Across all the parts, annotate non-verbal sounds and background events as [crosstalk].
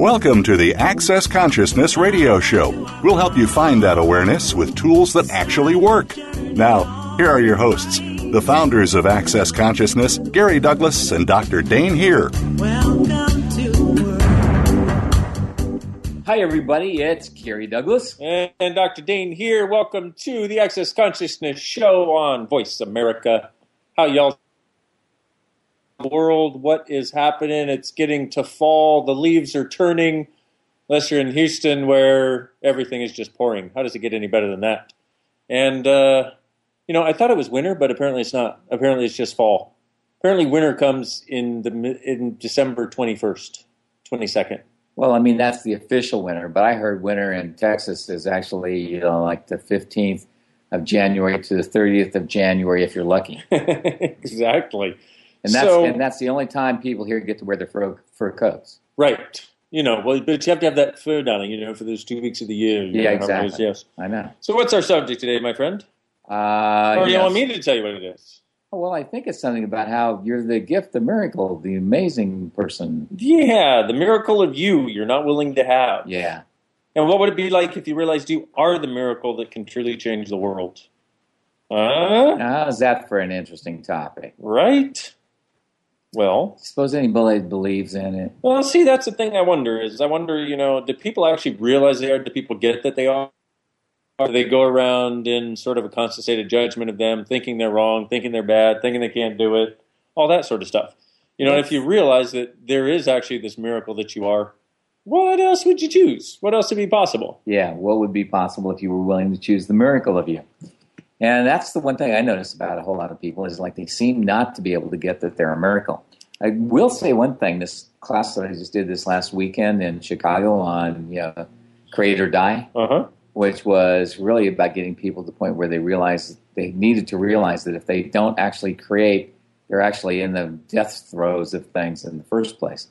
Welcome to the Access Consciousness Radio Show. We'll help you find that awareness with tools that actually work. Now, here are your hosts, the founders of Access Consciousness, Gary Douglas and Dr. Dane Heer. Welcome to. Hi, everybody. It's Gary Douglas. And Dr. Dane here. Welcome to the Access Consciousness Show on Voice America. How y'all world? What is happening? It's getting to fall. The leaves are turning. Unless you're in Houston, where everything is just pouring. How does it get any better than that? And uh, you know, I thought it was winter, but apparently it's not. Apparently it's just fall. Apparently winter comes in the in December twenty first, twenty second. Well, I mean, that's the official winter, but I heard winter in Texas is actually, you know, like the 15th of January to the 30th of January if you're lucky. [laughs] exactly. And that's, So- and that's the only time people here get to wear their fur, fur coats. Right. You know, well, but you have to have that fur, it, you know, for those two weeks of the year. Yeah, know, how it is, exactly. Yes. I know. So, what's our subject today, my friend? Uh, or do you want me to tell you what it is? Well, I think it's something about how you're the gift, the miracle, the amazing person. Yeah, the miracle of you you're not willing to have. Yeah. And what would it be like if you realized you are the miracle that can truly change the world? Huh? How's that for an interesting topic? Right? Well, Suppose anybody believes in it. well, see, that's the thing I wonder is I wonder, you know, do people actually realize they are? Do people get that they are? Or do they go around in sort of a constant state of judgment of them, thinking they're wrong, thinking they're bad, thinking they can't do it, all that sort of stuff. You know, and if you realize that there is actually this miracle that you are, what else would you choose? What else would be possible? Yeah, what would be possible if you were willing to choose the miracle of you? And that's the one thing I notice about a whole lot of people is like they seem not to be able to get that they're a miracle. I will say one thing: this class that I just did this last weekend in Chicago on you know, create or die, Uh huh. which was really about getting people to the point where they realized they needed to realize that if they don't actually create, they're actually in the death throes of things in the first place.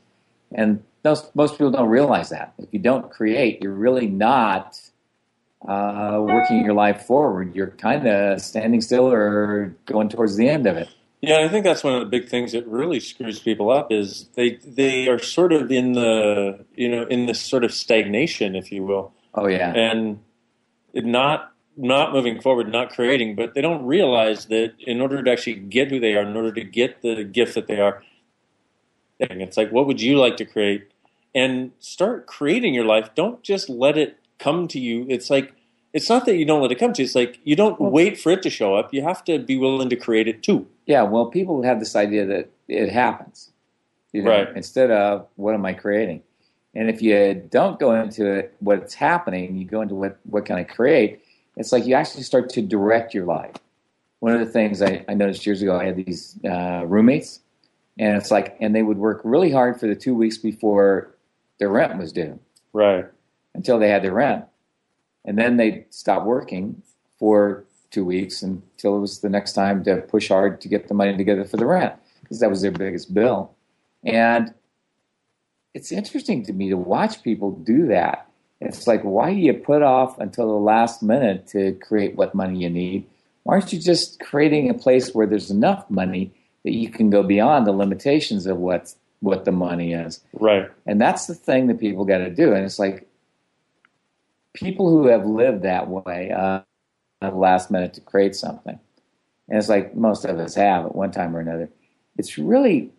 And those, most people don't realize that. If you don't create, you're really not uh, working your life forward. You're kind of standing still or going towards the end of it. Yeah, I think that's one of the big things that really screws people up is they they are sort of in the you know in this sort of stagnation, if you will, Oh yeah, and not not moving forward, not creating. But they don't realize that in order to actually get who they are, in order to get the gift that they are, it's like what would you like to create, and start creating your life. Don't just let it come to you. It's like it's not that you don't let it come to you. It's like you don't wait for it to show up. You have to be willing to create it too. yeah. Well, people have this idea that it happens, you know, Right. instead of what am I creating? And if you don't go into it, what's happening, you go into what what can I create? It's like you actually start to direct your life. One of the things I, I noticed years ago, I had these uh, roommates, and it's like, and they would work really hard for the two weeks before their rent was due. Right. Until they had their rent. And then they stopped working for two weeks until it was the next time to push hard to get the money together for the rent because that was their biggest bill. And it's interesting to me to watch people do that. It's like, why do you put off until the last minute to create what money you need? Why aren't you just creating a place where there's enough money that you can go beyond the limitations of what what the money is? Right. And that's the thing that people got to do. And it's like people who have lived that way uh, at the last minute to create something. And it's like most of us have at one time or another. It's really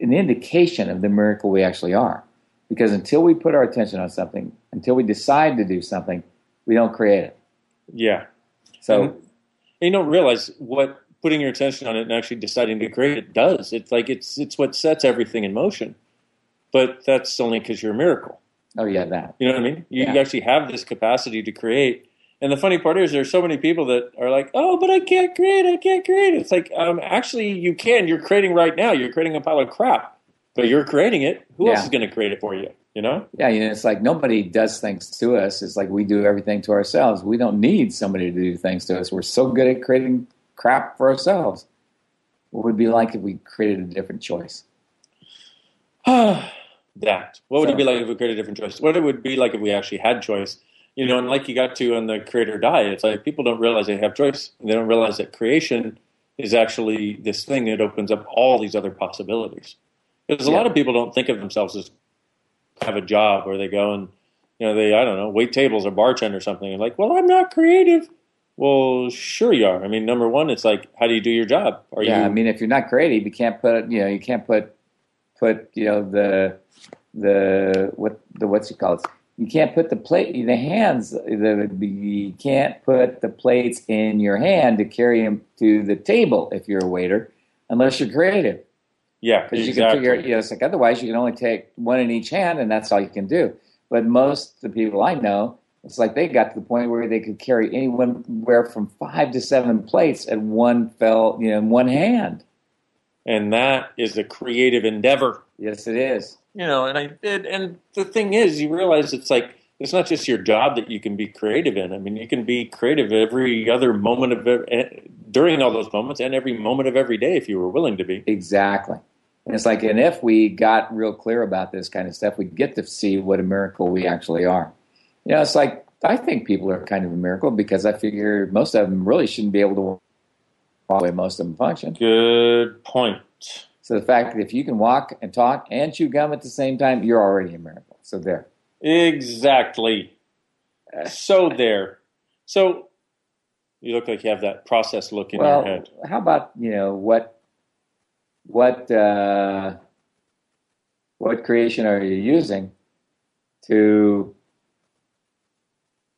an indication of the miracle we actually are. Because until we put our attention on something, until we decide to do something, we don't create it. Yeah. So, And you don't realize what putting your attention on it and actually deciding to create it does. It's like it's it's what sets everything in motion. but that's only because you're a miracle. Oh yeah, that. You know what I mean? You, you Yeah. actually have this capacity to create. And the funny part is, there's so many people that are like, "Oh, but I can't create. I can't create." It's like, um, actually, you can. You're creating right now. You're creating a pile of crap, but you're creating it. Who else is going to create it for you? You know? Yeah, you know, it's like nobody does things to us. It's like we do everything to ourselves. We don't need somebody to do things to us. We're so good at creating crap for ourselves. What would it be like if we created a different choice? [sighs] [sighs] [sighs] that. What would So- it be like if we created a different choice? What it would be like if we actually had choice? You know, and like you got to on the creator die, it's like people don't realize they have choice. They don't realize that creation is actually this thing that opens up all these other possibilities. Because a Yeah. lot of people don't think of themselves as have a job where they go and you know they I don't know wait tables or bartend or something and like, well, I'm not creative. Well, sure you are. I mean, number one, it's like, how do you do your job? Are yeah, you? I mean, if you're not creative, you can't put you know you can't put put you know the the what the what's it called? You can't put the plate the hands the you can't put the plates in your hand to carry them to the table if you're a waiter unless you're creative. yeah, Because exactly. you can figure, you know, it's like otherwise you can only take one in each hand, and that's all you can do. But most of the people I know, it's like they got to the point where they could carry anywhere from five to seven plates at one fell, you know, in one hand. and that is a creative endeavor. Yes, it is. You know, and I did. And the thing is, you realize it's like it's not just your job that you can be creative in. I mean, you can be creative every other moment of eh, during all those moments and every moment of every day if you were willing to be. Exactly. And it's like, and if we got real clear about this kind of stuff, we'd get to see what a miracle we actually are. You know, it's like I think people are kind of a miracle because I figure most of them really shouldn't be able to walk the way most of them function. Good point. So the fact that if you can walk and talk and chew gum at the same time, you're already a miracle. So there. Exactly. So there. So you look like you have that process look in well, your head. how about you know what what uh, what creation are you using to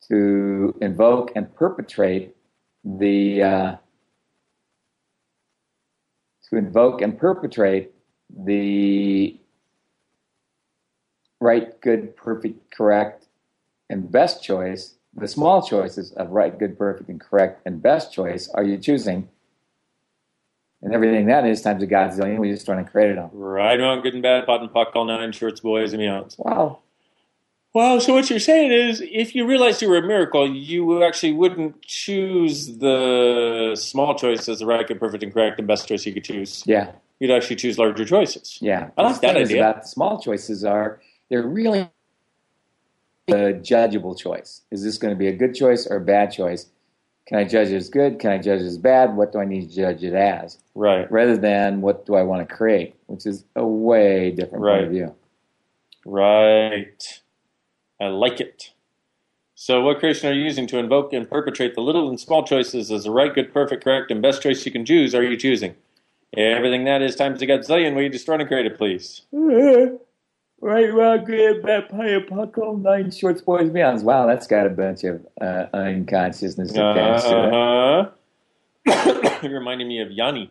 to invoke and perpetrate the uh, to invoke and perpetrate the right, good, perfect, correct, and best choice, the small choices of right, good, perfect, and correct and best choice are you choosing? And everything that is times a godzillion, we just want to create it all. Right on, good and bad, pot and puck, all nine shorts, boys and beyonds. Wow. Well, so what you're saying is, if you realized you were a miracle, you actually wouldn't choose the small choice as the right, good, perfect, and correct, and best choice you could choose. Yeah. You'd actually choose larger choices. Yeah. I like The that idea. About the small choices are they're really a judgeable choice. Is this going to be a good choice or a bad choice? Can I judge it as good? Can I judge it as bad? What do I need to judge it as? Right, Rather than what do I want to create, which is a way different point of view. right. I like it. So, what creation are you using to invoke and perpetrate the little and small choices as the right, good, perfect, correct, and best choice you can choose? Are you choosing everything that is times a godzillion? Will you destroy and create it, please? Right, wrong, good, bad, pie, puckle, nine shorts, boys, beyonds. Wow, that's got a bunch of uh, unconsciousness attached to it. Uh-huh. [coughs] it reminded me of Yanni.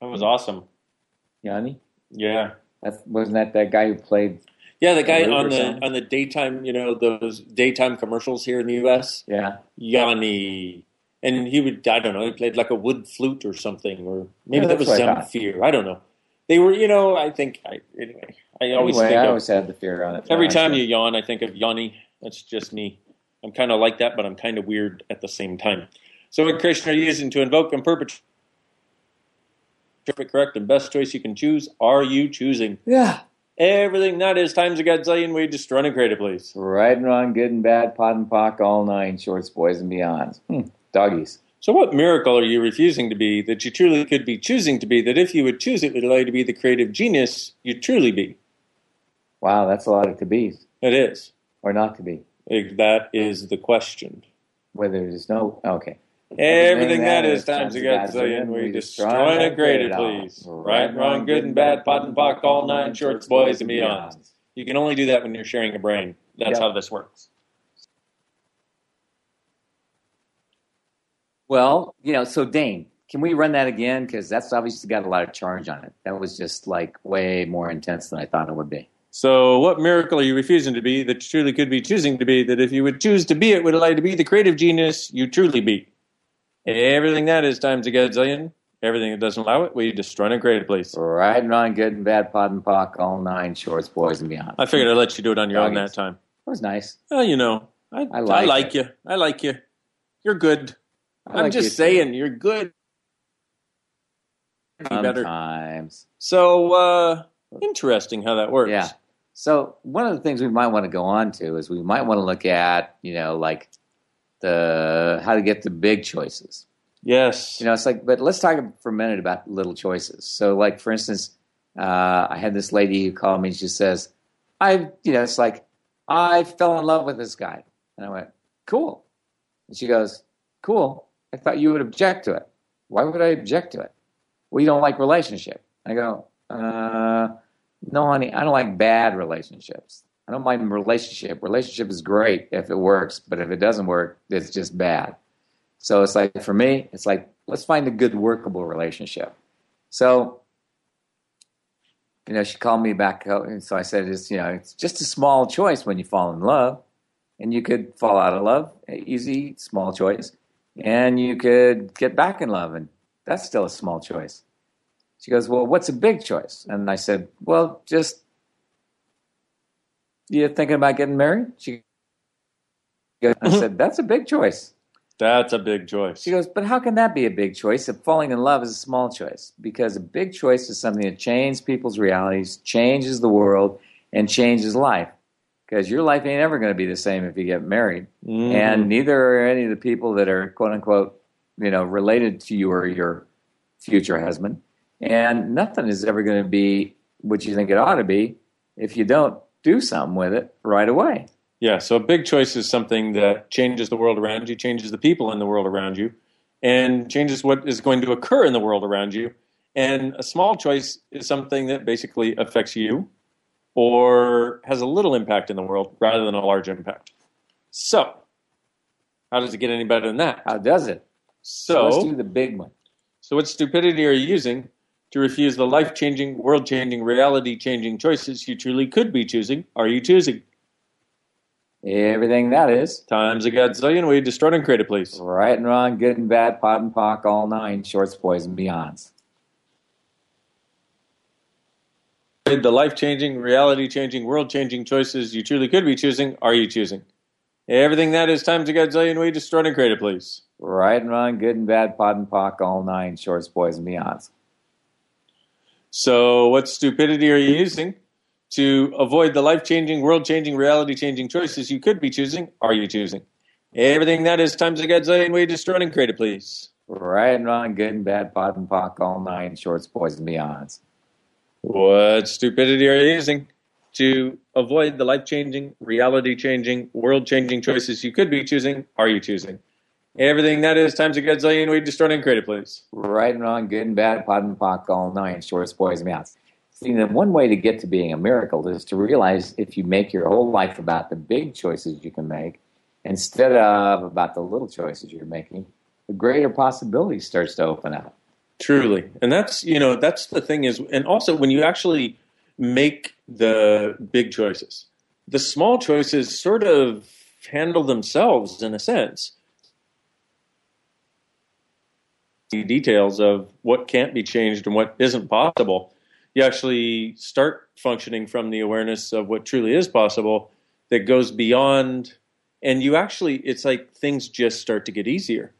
That was awesome. Yanni? Yeah. That's, wasn't that that guy who played? Yeah, the guy on the on the daytime, you know, those daytime commercials here in the U.S. Yeah. Yanni, and he would, I don't know, he played like a wood flute or something, or maybe Yeah, that was what I thought. Zamfir. I don't know. They were, you know, I think. I, anyway, I always anyway, think I of, always had the fear on it. every time you yawn, I think of Yanni. That's just me. I'm kind of like that, but I'm kind of weird at the same time. So, what you using to invoke and perpetrate? Perfect, correct, and best choice you can choose. Are you choosing Yeah. Everything that is times a godzillion? We just run and create it, please. Right and wrong, good and bad, POD and POC, all nine shorts, boys and beyonds. Hmm. Doggies. So, what miracle are you refusing to be that you truly could be choosing to be? That if you would choose it, would allow you to be the creative genius you truly be. Wow, that's a lot of to be's It is. or not to be. That is the question. Whether there's no okay. Everything that is times a godzillion, we destroy and create it, please. Right, wrong, good and bad, POD and POC, all nine shorts, boys and beyonds. You can only do that when you're sharing a brain. That's Yep. how this works. Well, you know, so Dane, Can we run that again? Because that's obviously got a lot of charge on it. That was just like way more intense than I thought it would be. So, what miracle are you refusing to be that you truly could be choosing to be? That if you would choose to be it, would allow you to be the creative genius you truly be. Everything that is times a gazillion. Everything that doesn't allow it, we destroy and create, please. Right and wrong, good and bad, POD and POC, all nine, shorts, boys, and beyond. I figured I'd let you do it on your own that time. That was nice. Well, you know, I, I like like, you. I like you. You're good. I I'm like just you too. saying, you're good. Better. Sometimes. So, uh, interesting how that works. Yeah. So one of the things we might want to go on to is we might want to look at, you know, like the how to get the big choices. Yes. You know, it's like, but let's talk for a minute about little choices. So, like for instance, uh, I had this lady who called me. She says, "I, you know, it's like I fell in love with this guy," and I went, "Cool." And she goes, "Cool. I thought you would object to it. Why would I object to it? Well, you don't like relationship." I go, uh, "No, honey, I don't like bad relationships. I don't mind relationship. Relationship is great if it works, but if it doesn't work, it's just bad." So it's like for me, it's like let's find a good workable relationship. So you know, she called me back, and so I said, "It's you know, it's just a small choice when you fall in love, and you could fall out of love, easy, small choice, and you could get back in love, and that's still a small choice." She goes, "Well, what's a big choice?" And I said, "Well, just you thinking about getting married?" She, goes, I said, [laughs] "That's a big choice." That's a big choice. She goes, but how can that be a big choice if falling in love is a small choice? Because a big choice is something that changes people's realities, changes the world, and changes life. Because your life ain't ever going to be the same if you get married, Mhm. and neither are any of the people that are quote unquote, you know, related to you or your future husband. And nothing is ever going to be what you think it ought to be if you don't do something with it right away. Yeah, so a big choice is something that changes the world around you, changes the people in the world around you, and changes what is going to occur in the world around you. And a small choice is something that basically affects you or has a little impact in the world rather than a large impact. So, how does it get any better than that? How does it? So let's do the big one. so what stupidity are you using to refuse the life changing, world changing, reality changing choices you truly could be choosing? Are you choosing? Everything that is. Times a godzillion, we destroy and create it, please. Right and wrong, good and bad, POD and POC, all nine, shorts, boys, and beyonds. The life changing, reality changing, world changing choices you truly could be choosing, are you choosing? Everything that is times a godzillion, we destroy and create it, please. Right and wrong, good and bad, POD and POC, all nine, shorts, boys, and beyonds. So, what stupidity are you using to avoid the life changing, world changing, reality changing choices you could be choosing, are you choosing? Everything that is times a godzillion, we destroy and create it, please. Right and wrong, good and bad, POD and POC, all nine, shorts, boys, and beyonds. What stupidity are you using to avoid the life changing, reality changing, world changing choices you could be choosing? Are you choosing? Everything that is times a godzillion, we destroyed and created, please. Right and wrong, good and bad, POD and POC, all nine, shorts, boys, and beyonds. See, the one way to get to being a miracle is to realize if you make your whole life about the big choices you can make instead of about the little choices you're making, the greater possibility starts to open up. Truly. And that's, you know, that's the thing is, and also when you actually make the big choices, the small choices sort of handle themselves in a sense. The details of what can't be changed and what isn't possible. You actually start functioning from the awareness of what truly is possible that goes beyond, and you actually, it's like things just start to get easier.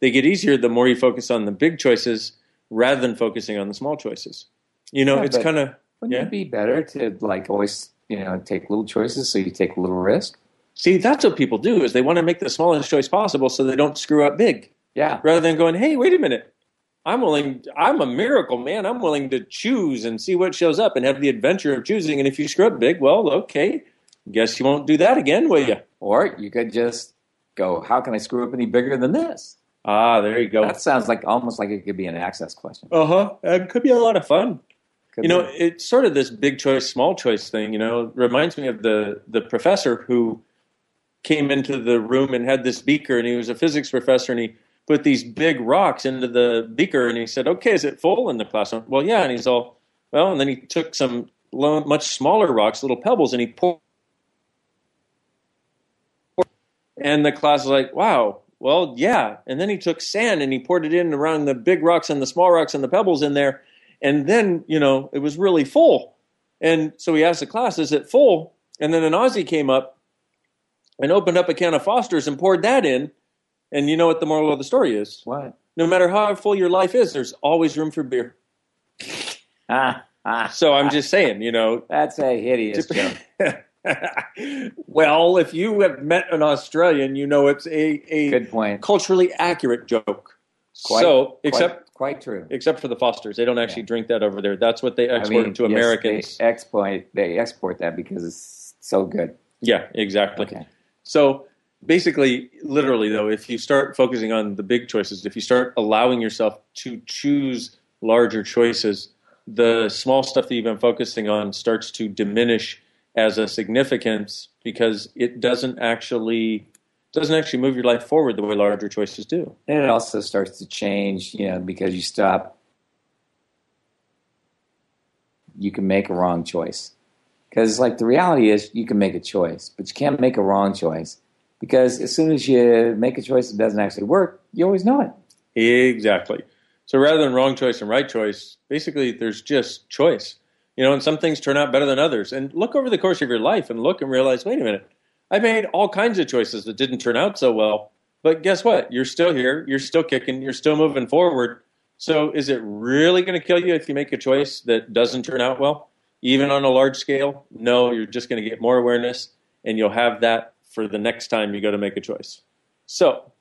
They get easier the more you focus on the big choices rather than focusing on the small choices. You know, Yeah, it's kind of Wouldn't Yeah. it be better to like always, you know, take little choices so you take a little risk? see that's what people do is they want to make the smallest choice possible so they don't screw up big Yeah. rather than going, hey, wait a minute. I'm willing, I'm a miracle man. I'm willing to choose and see what shows up and have the adventure of choosing. And if you screw up big, well, okay. Guess you won't do that again, will you? Or you could just go, how can I screw up any bigger than this? Ah, there you go. That sounds like almost like it could be an access question. Uh huh. It could be a lot of fun. Could you know, be. it's sort of this big choice, small choice thing. You know, reminds me of the the professor who came into the room and had this beaker, and he was a physics professor, and he put these big rocks into the beaker, and he said, "Okay, is it full?" And the class went, "Well, yeah." And he's all, "Well," and then he took some lo- much smaller rocks, little pebbles, and he poured. And the class was like, "Wow, well, yeah." And then he took sand and he poured it in around the big rocks and the small rocks and the pebbles in there, and then you know it was really full. And so he asked the class, "Is it full?" And then an Aussie came up and opened up a can of Foster's and poured that in. And you know what the moral of the story is? What? No matter how full your life is, there's always room for beer. Ah, [laughs] ah. So I'm just saying, you know. That's a hideous joke. [laughs] well, if you have met an Australian, you know it's a, a Good point. culturally accurate joke. Quite, so, except quite, quite true. except for the Fosters, they don't actually Yeah. drink that over there. That's what they I export mean, to yes, Americans. They export they export that because it's so good. Yeah, exactly. Okay. So basically, literally, though, if you start focusing on the big choices, if you start allowing yourself to choose larger choices, the small stuff that you've been focusing on starts to diminish as a significance because it doesn't actually doesn't actually move your life forward the way larger choices do. And it also starts to change, you know, because you stop. You can make a wrong choice. Because, like, the reality is you can make a choice, but you can't make a wrong choice. Because as soon as you make a choice that doesn't actually work, you always know it. Exactly. So rather than wrong choice and right choice, basically there's just choice. You know, and some things turn out better than others. And look over the course of your life and look and realize, wait a minute, I made all kinds of choices that didn't turn out so well. But guess what? You're still here. You're still kicking. You're still moving forward. So is it really going to kill you if you make a choice that doesn't turn out well, even on a large scale? No, you're just going to get more awareness and you'll have that for the next time you go to make a choice. So,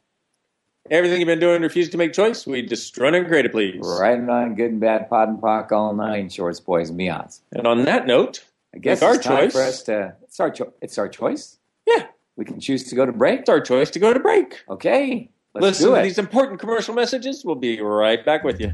everything you've been doing refused to make choice, we just run and create it, please. Riding on good and bad, POD and POC, all nine shorts, boys, and beyonds. And on that note, I guess It's our time choice. for us to. It's our, cho- it's our choice. yeah, We can choose to go to break. it's our choice to go to break. Okay, let's Listen do to it. these important commercial messages. We'll be right back with you.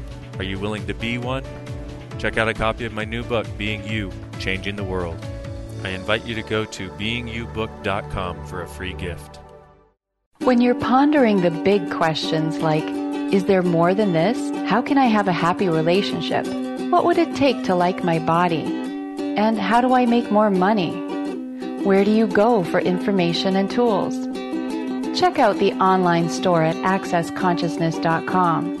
Are you willing to be one? Check out a copy of my new book, Being You Changing the World. I invite you to go to beingyoubook.com for a free gift. When you're pondering the big questions like, is there more than this? How can I have a happy relationship? What would it take to like my body? And how do I make more money? Where do you go for information and tools? Check out the online store at accessconsciousness.com.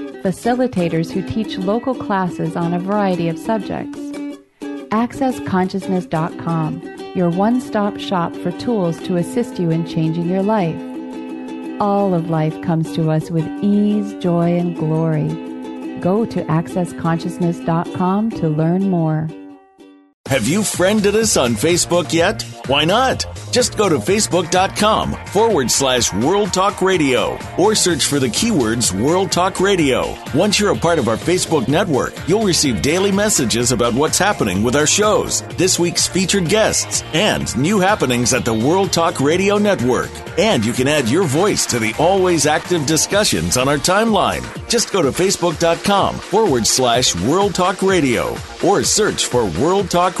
facilitators who teach local classes on a variety of subjects. AccessConsciousness.com, your one stop shop for tools to assist you in changing your life. All of life comes to us with ease, joy, and glory. Go to AccessConsciousness.com to learn more. Have you friended us on Facebook yet? Why not? Just go to facebook.com forward slash World Talk Radio or search for the keywords World Talk Radio. Once you're a part of our Facebook network, you'll receive daily messages about what's happening with our shows, this week's featured guests, and new happenings at the World Talk Radio Network. And you can add your voice to the always active discussions on our timeline. Just go to facebook.com forward slash World Talk Radio or search for World Talk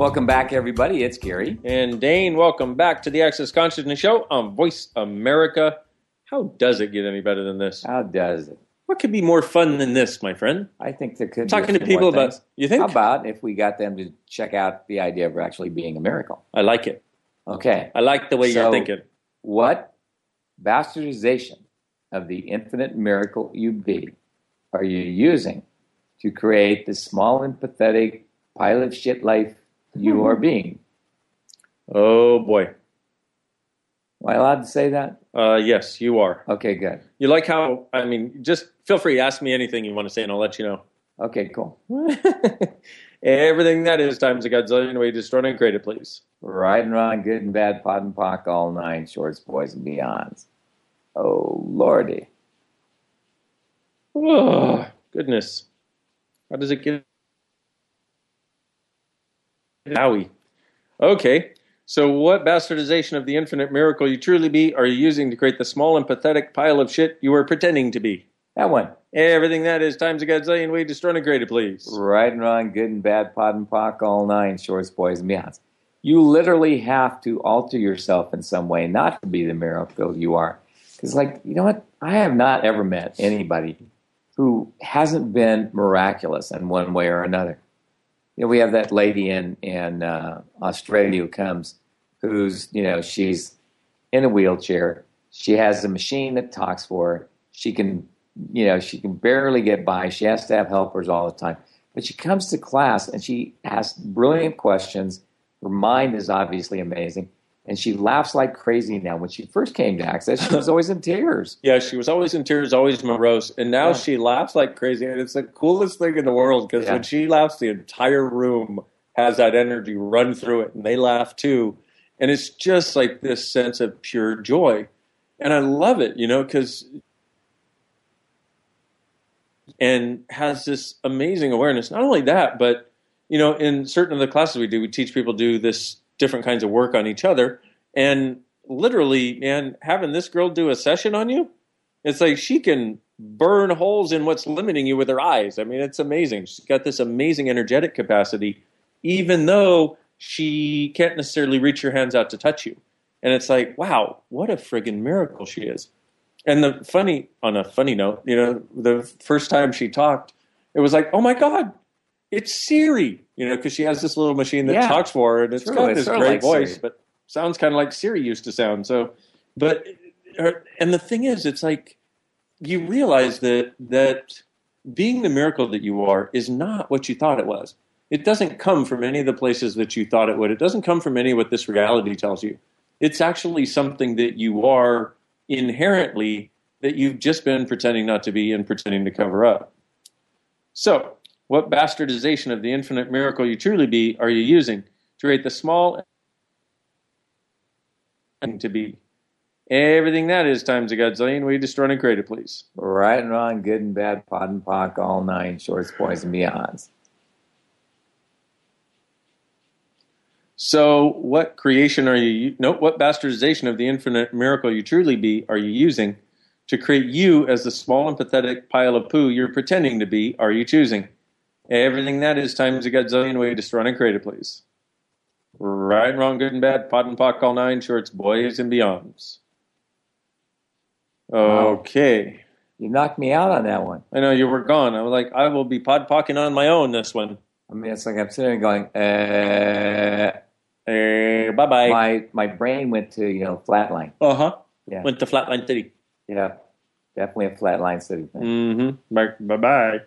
Welcome back, everybody. It's Gary. And Dane, welcome back to the Access Consciousness Show on Voice America. How does it get any better than this? How does it? What could be more fun than this, my friend? I think there could Talking to people about- you think? How about if we got them to check out the idea of actually being a miracle? I like it. Okay. I like the way you're thinking. What bastardization of the infinite miracle you be are you using to create the small and pathetic pile of shit life you are [laughs] being? Oh boy. Am I allowed to say that? Uh, yes, you are. Okay, good. You like how? I mean, just feel free to ask me anything you want to say, and I'll let you know. Okay, cool. [laughs] Everything that is times a godzillion way destroyed and created, please. Right and wrong, good and bad, POD and POC, all nine, shorts, boys, and beyonds. Oh, lordy. Oh, goodness. How does it get? Howie. Okay. So, what bastardization of the infinite miracle you truly be are you using to create the small and pathetic pile of shit you are pretending to be? That one. Everything that is times a godzillion way destroyed and created, please. Right and wrong, good and bad, POD and POC, all nine, shorts, boys, and beyonds. You literally have to alter yourself in some way not to be the miracle you are. Because, like, you know what? I have not ever met anybody who hasn't been miraculous in one way or another. You know, we have that lady in in uh, Australia who comes, who's you know she's in a wheelchair. She has a machine that talks for her. She can, you know, she can barely get by. She has to have helpers all the time. But she comes to class and she asks brilliant questions. Her mind is obviously amazing, and she laughs like crazy now. When she first came to Access, she was always in tears. [laughs] Yeah, she was always in tears, always morose, and now Yeah. she laughs like crazy, and it's the coolest thing in the world because Yeah. when she laughs, the entire room has that energy run through it, and they laugh too, and it's just like this sense of pure joy, and I love it, you know, because and has this amazing awareness. Not only that, but you know, in certain of the classes we do, we teach people to do this different kinds of work on each other, and literally, man, having this girl do a session on you, it's like she can burn holes in what's limiting you with her eyes. I mean, it's amazing. She's got this amazing energetic capacity, even though she can't necessarily reach her hands out to touch you. And it's like, wow, what a friggin' miracle she is. And the funny, on a funny note, you know, the first time she talked, it was like, oh my God, it's Siri, you know, because she has this little machine that Yeah. talks for her and it's True, got this great like voice, Siri. but sounds kind of like Siri used to sound. So, but, her- and the thing is, it's like, you realize that, that being the miracle that you are is not what you thought it was. It doesn't come from any of the places that you thought it would. It doesn't come from any of what this reality tells you. It's actually something that you are inherently that you've just been pretending not to be and pretending to cover up. So, what bastardization of the infinite miracle you truly be are you using to create the small and to be? Everything that is times a godzillion, we destroy and create it, please. Right and wrong, good and bad, POD and POC, all nine, shorts, boys, and beyonds. So, what creation are you? No, what bastardization of the infinite miracle you truly be are you using to create you as the small and pathetic pile of poo you're pretending to be? Are you choosing everything that is times a godzillion way run and create it, please? Right, and wrong, good and bad, POD and POC, all nine shorts, boys and beyonds. Okay, You knocked me out on that one. I know you were gone. I was like, I will be pod pocking on my own this one. I mean, it's like I'm sitting there going, uh, Uh, bye bye. my my brain went to you know flatline. Uh huh. Yeah, Went to Flatline City. yeah, definitely a flatline city thing. Mm-hmm. Bye bye.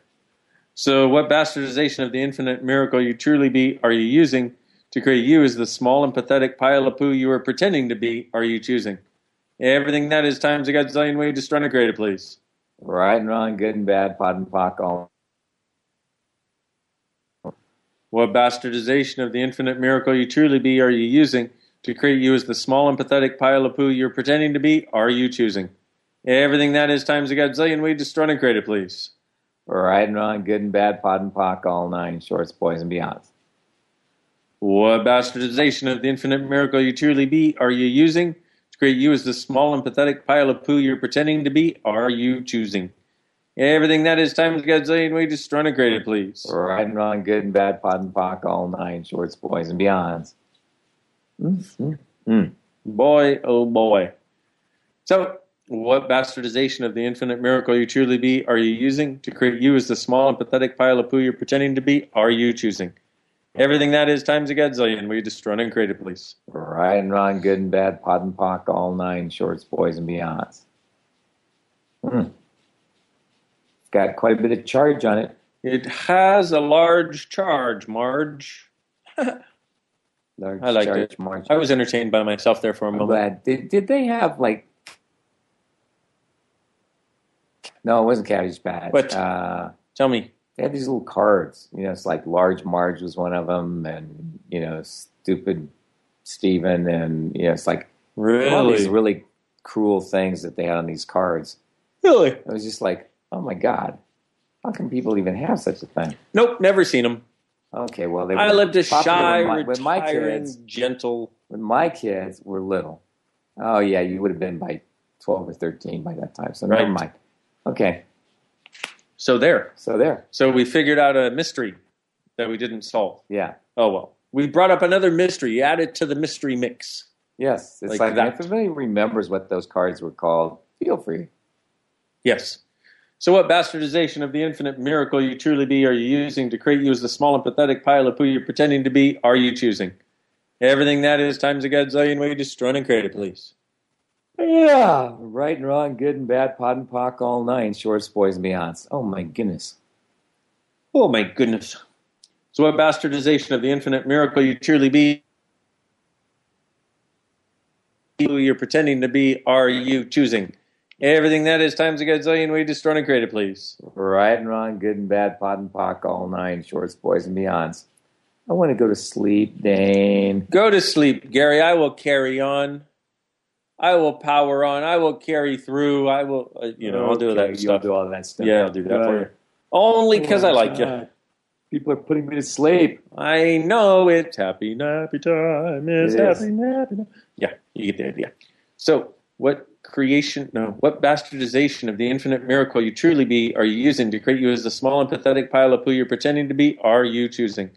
So, what bastardization of the infinite miracle you truly be are you using to create you as the small and pathetic pile of poo you are pretending to be? Are you choosing everything that is times a godzillion way destroying created, please? Right and wrong, good and bad, POD and POC, all. What bastardization of the infinite miracle you truly be are you using to create you as the small and pathetic pile of poo you're pretending to be? Are you choosing everything that is times a godzillion way destroying created, please? And wrong, good and bad, POD and POC, all nine shorts, boys and beyonds. What bastardization of the infinite miracle you truly be are you using to create you as the small and pathetic pile of poo you're pretending to be? Are you choosing everything that is times godzillion way created, please? And wrong, good and bad, POD and POC, all nine shorts, boys and beyonds. Mm-hmm. Boy, oh boy. So, what bastardization of the infinite miracle you truly be are you using to create you as the small and pathetic pile of poo you're pretending to be? Are you choosing everything that is times a godzillion way destroying and created, please? Right and wrong, good and bad, POD and POC, all nine shorts, boys and beyonds. Hmm. It's got quite a bit of charge on it. It has a large charge, Marge. [laughs] Large I liked charge it. margin. I was entertained by myself there for a I'm moment. glad. Did, did they have like? No, it wasn't Cabbage Patch. What? Uh, Tell me. they had these little cards. You know, it's like Large Marge was one of them, and you know, Stupid Steven, and you know, it's like all these Really? really cruel things that they had on these cards. Really? It was just like, oh my god, how can people even have such a thing? Nope, never seen them. Okay, well, they were I lived a shy, with my, with my kids. gentle. When my kids were little, oh yeah, you would have been by twelve or thirteen by that time. So never Right. mind. Okay, So there. so there, So we figured out a mystery that we didn't solve. yeah, Oh well. We brought up another mystery. Add it to the mystery mix. yes. It's Like like, that. if anybody remembers what those cards were called, feel free. Yes. So what bastardization of the infinite miracle you truly be are you using to create you as the small and pathetic pile of poo you're pretending to be? Are you choosing everything that is times a godzillion way destroyed and create created, please? Yeah, right and wrong, good and bad, POD and POC, all nine, shorts, boys and beyonds. Oh my goodness. Oh my goodness. So what bastardization of the infinite miracle you truly be who you're pretending to be are you choosing? Everything that is times a godzillion we destroyed and created, please. Right and wrong, good and bad, POD and POC, all nine, shorts, boys and beyonds. I want to go to sleep, Dane. Go to sleep, Gary. I will carry on. I will power on. I will carry through. I will, uh, you know, I'll do Okay, that You'll stuff. do all that stuff. Yeah, I'll do that for you. Only because I like you. People are putting me to sleep. I know it's happy nappy time. It's It happy nappy time. Yeah, you get the idea. So, what creation, no, what bastardization of the infinite miracle you truly be are you using to create you as the small and pathetic pile of poo you're pretending to be? Are you choosing?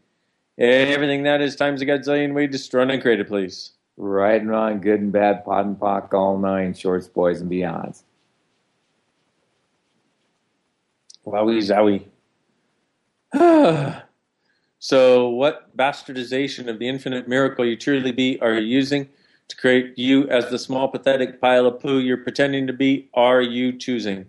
Everything that is times a godzillion way destroyed and created, please. Right and wrong, good and bad, POD and POC, all nine, shorts, boys and beyonds. Wowie zowie. [sighs] so, what bastardization of the infinite miracle you truly be are you using to create you as the small, pathetic pile of poo you're pretending to be? Are you choosing?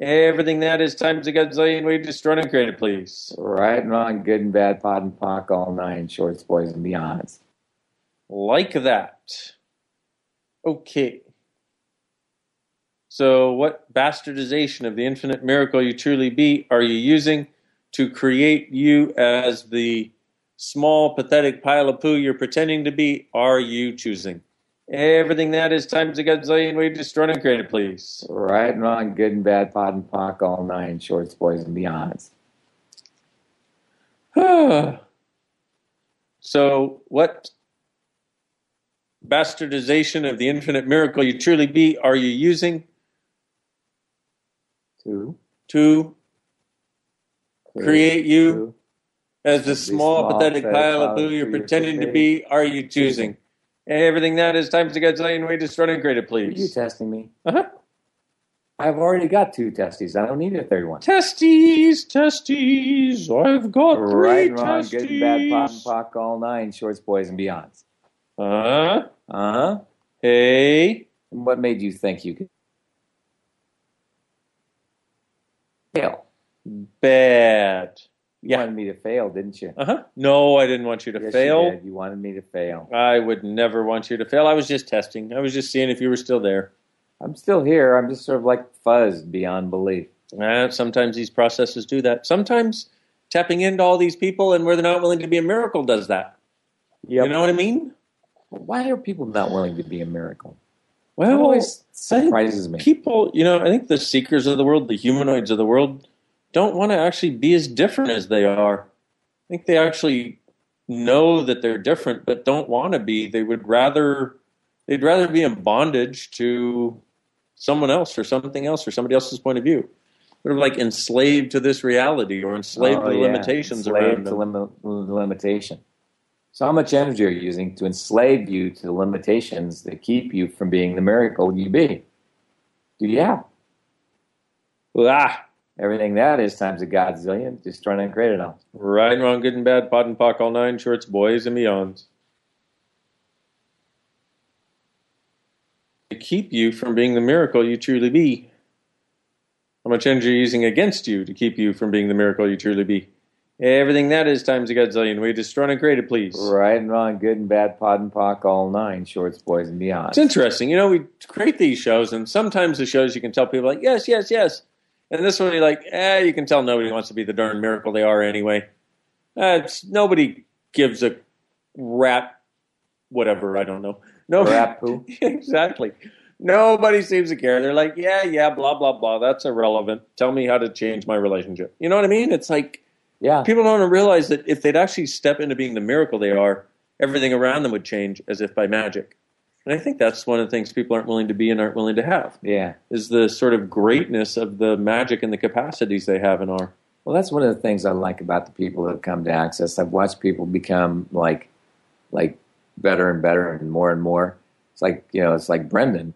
Everything that is times a godzillion way destroyed and created, please. Right and wrong, good and bad, POD and POC, all nine, shorts, boys and beyonds. Like that. Okay. So, what bastardization of the infinite miracle you truly be are you using to create you as the small, pathetic pile of poo you're pretending to be? Are you choosing? Everything that is times a godzillion way destroyed and created, please. Right and wrong, good and bad, POD and POC, all nine, shorts, boys and beyonds. [sighs] so, what bastardization of the infinite miracle you truly be are you using to, to create you Two. as the The small, small, pathetic pile of poo you're pretending to be? Are you choosing? Everything that is times a godzillion way destroyed and created, Are you please. You testing me? Uh-huh. I've already got two testes. I don't need a third one. Testes, testes. I've got three Right, and wrong, testes. good and bad, pop and pock, all nine, shorts, boys, and beyonds. Uh-huh. Uh huh. Hey. And what made you think you could fail? Bad. You Yeah. wanted me to fail, didn't you? Uh-huh. No, I didn't want you to Yes, fail. You, did. you wanted me to fail. I would never want you to fail. I was just testing. I was just seeing if you were still there. I'm still here. I'm just sort of like fuzzed beyond belief. Uh, sometimes these processes do that. Sometimes tapping into all these people and where they're not willing to be a miracle does that. Yep. You know what I mean? Why are people not willing to be a miracle? That Well, always surprises me. people, you know, I think the seekers of the world, the humanoids of the world, don't want to actually be as different as they are. I think they actually know that they're different, but don't want to be. They would rather, they'd rather be in bondage to someone else or something else or somebody else's point of view. Sort of like enslaved to this reality or enslaved Oh, to the yeah. limitations Enslaved around to them. lim- the limitation. So how much energy are you using to enslave you to the limitations that keep you from being the miracle you be? Do you have? Ah, Everything that is times a godzillion, just trying to create it all. right and wrong, good and bad, POD and POC, all nine shorts, boys and beyonds. To keep you from being the miracle you truly be. How much energy are you using against you to keep you from being the miracle you truly be? Everything that is times a godzillion. We destroy and create it, please. Right and wrong, good and bad, POD and POC, all nine, shorts, boys, and beyond. It's interesting. You know, we create these shows, and sometimes the shows you can tell people like, yes, yes, yes. And this one, you're like, eh, you can tell nobody wants to be the darn miracle they are anyway. Uh, it's, nobody gives a rap, whatever, I don't know. No, Rap poo. [laughs] exactly. Nobody seems to care. They're like, yeah, yeah, blah, blah, blah. That's irrelevant. Tell me how to change my relationship. You know what I mean? It's like, Yeah. people don't realize that if they'd actually step into being the miracle they are, everything around them would change as if by magic. And I think that's one of the things people aren't willing to be and aren't willing to have Yeah. is the sort of greatness of the magic and the capacities they have and are. Well, that's one of the things I like about the people that have come to Access. I've watched people become like, like better and better and more and more. It's like you know, it's like Brendan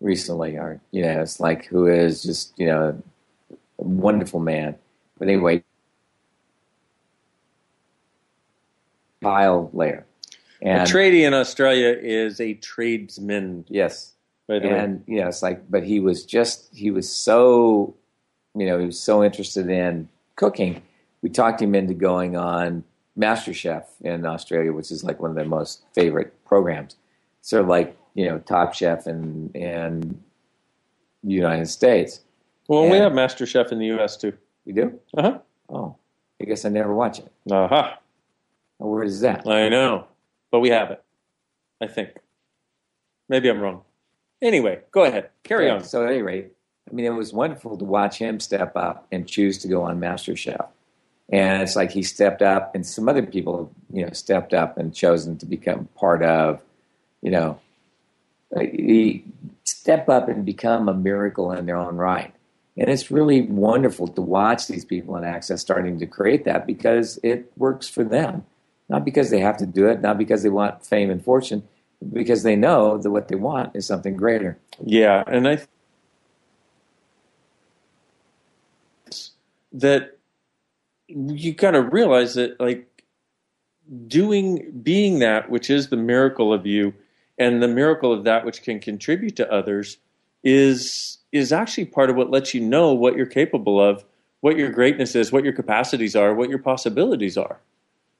recently, or you know, it's like who is just you know, a wonderful man. But anyway, pile layer, and a tradie in Australia is a tradesman, yes, by the way. and you know, like, but he was just he was so, you know, he was so interested in cooking. We talked him into going on MasterChef in Australia, which is like one of their most favorite programs. Sort of like you know, Top Chef in in the United States. Well, we have Master Chef in the U.S. too. We do. Uh huh. Oh, I guess I never watch it. Uh huh. Where is that? I know, but we have it. I think. Maybe I'm wrong. Anyway, go ahead. Carry Yeah, on. So at any rate, I mean, it was wonderful to watch him step up and choose to go on MasterChef. And it's like he stepped up, and some other people, you know, stepped up and chosen to become part of, you know, uh, he step up and become a miracle in their own right. And it's really wonderful to watch these people in Access starting to create that because it works for them. Not because they have to do it, not because they want fame and fortune, because they know that what they want is something greater. Yeah, and I that you got to realize that like doing being that which is the miracle of you and the miracle of that which can contribute to others is is actually part of what lets you know what you're capable of, what your greatness is, what your capacities are, what your possibilities are.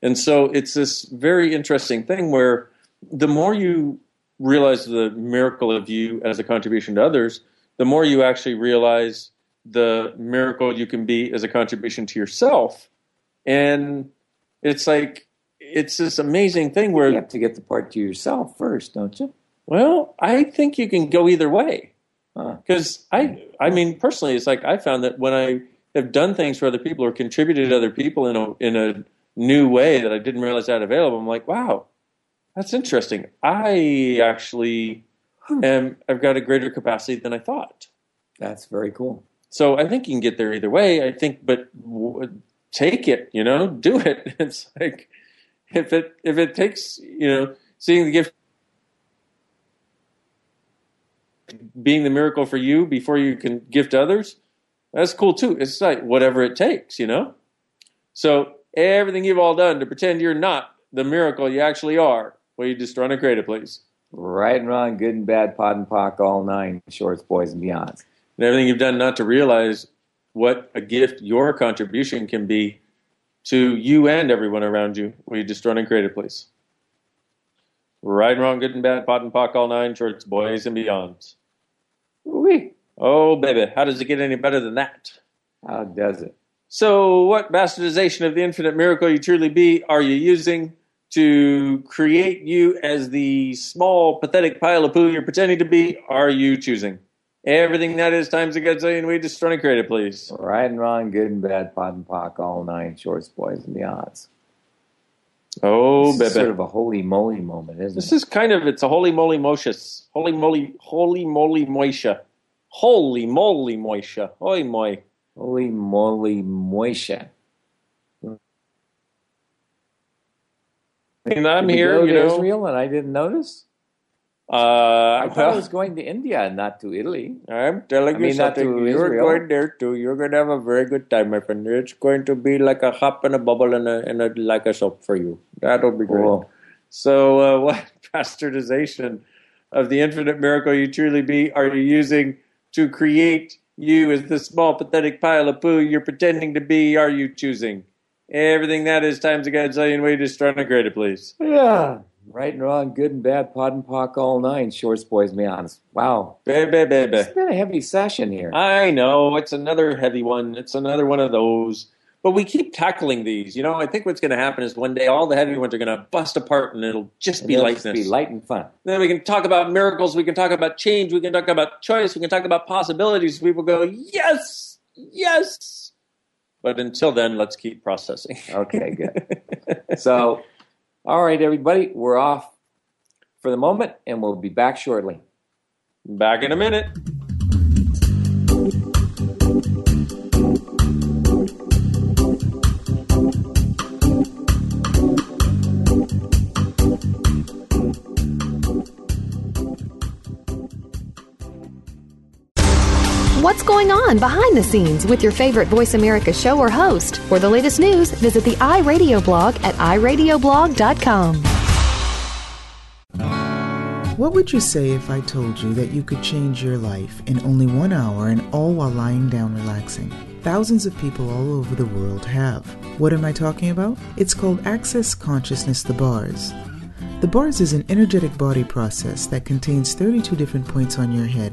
And so it's this very interesting thing where the more you realize the miracle of you as a contribution to others, the more you actually realize the miracle you can be as a contribution to yourself. And it's like, it's this amazing thing where You have to get the part to yourself first, don't you? well, I think you can go either way. Huh. Because I, I mean, personally, it's like I found that when I have done things for other people or contributed to other people in a in a new way that I didn't realize I had available, I'm like, wow, that's interesting. I actually am. I've got a greater capacity than I thought. That's very cool. So I think you can get there either way. I think, but w- take it. You know, do it. [laughs] It's like if it if it takes you know seeing the gift being the miracle for you before you can gift others, that's cool too. It's like whatever it takes, you know? So everything you've all done to pretend you're not the miracle you actually are, will you just run a creative, please? Right and wrong, good and bad, POD and POC, all nine, shorts, boys, and beyonds. And everything you've done not to realize what a gift your contribution can be to you and everyone around you, will you just run and create creative, please? Right and wrong, good and bad, POD and POC, all nine, shorts, boys, and beyonds. Wee. Oh, baby, how does it get any better than that? How does it? So, what bastardization of the infinite miracle you truly be are you using to create you as the small, pathetic pile of poo you're pretending to be? Are you choosing? Everything that is times a gazillion, we just run and create it, please. Right and wrong, good and bad, POD and POC, all nine, shorts, boys, and beyonds. Oh, This sort of a holy moly moment, isn't This is kind of it's a holy moly moishus. Holy moly holy moly moisha. Holy moly moisha. Oi moi. Holy moly moisha. And I'm Did here, you to know. Israel, and I didn't notice. Uh, I thought I was going to India and not to Italy. I'm telling I you mean, not something. to You're Israel. going there too. You're going to have a very good time, my friend. It's going to be like a hop and a bubble and a, and a like a soap for you. That'll be great. So, uh, [laughs] what bastardization of the infinite miracle you truly be are you using to create you as the small, pathetic pile of poo you're pretending to be? Are you choosing? Everything that is times a gazillion way to start and create it, please. Yeah. Right and wrong, good and bad, POD and POC, all nine, shorts, boys, beyonds. Wow. Baby, baby. It's been a heavy session here. I know it's another heavy one. It's another one of those. But we keep tackling these. You know, I think what's going to happen is one day all the heavy ones are going to bust apart, and it'll just be It'll lightness. just be light and fun. Then we can talk about miracles. We can talk about change. We can talk about choice. We can talk about possibilities. People go, yes, yes. But until then, let's keep processing. Okay, good. [laughs] so, all right, everybody, we're off for the moment, and we'll be back shortly. Back in a minute. What's going on behind the scenes with your favorite Voice America show or host? For the latest news, visit the iRadio blog at iradioblog.com. What would you say if I told you that you could change your life in only one hour and all while lying down relaxing? Thousands of people all over the world have. What am I talking about? It's called Access Consciousness The Bars. The bars is an energetic body process that contains 32 different points on your head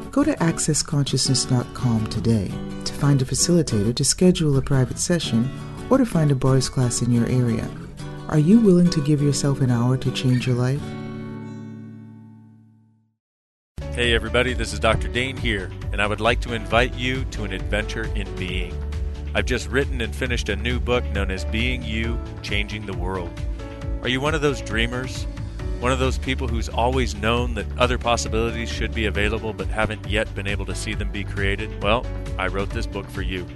Go to accessconsciousness.com today to find a facilitator to schedule a private session or to find a bars class in your area. Are you willing to give yourself an hour to change your life? Hey, everybody, this is Dr. Dane Heer, and I would like to invite you to an adventure in being. I've just written and finished a new book known as Being You Changing the World. Are you one of those dreamers? One of those people who's always known that other possibilities should be available but haven't yet been able to see them be created? Well, I wrote this book for you.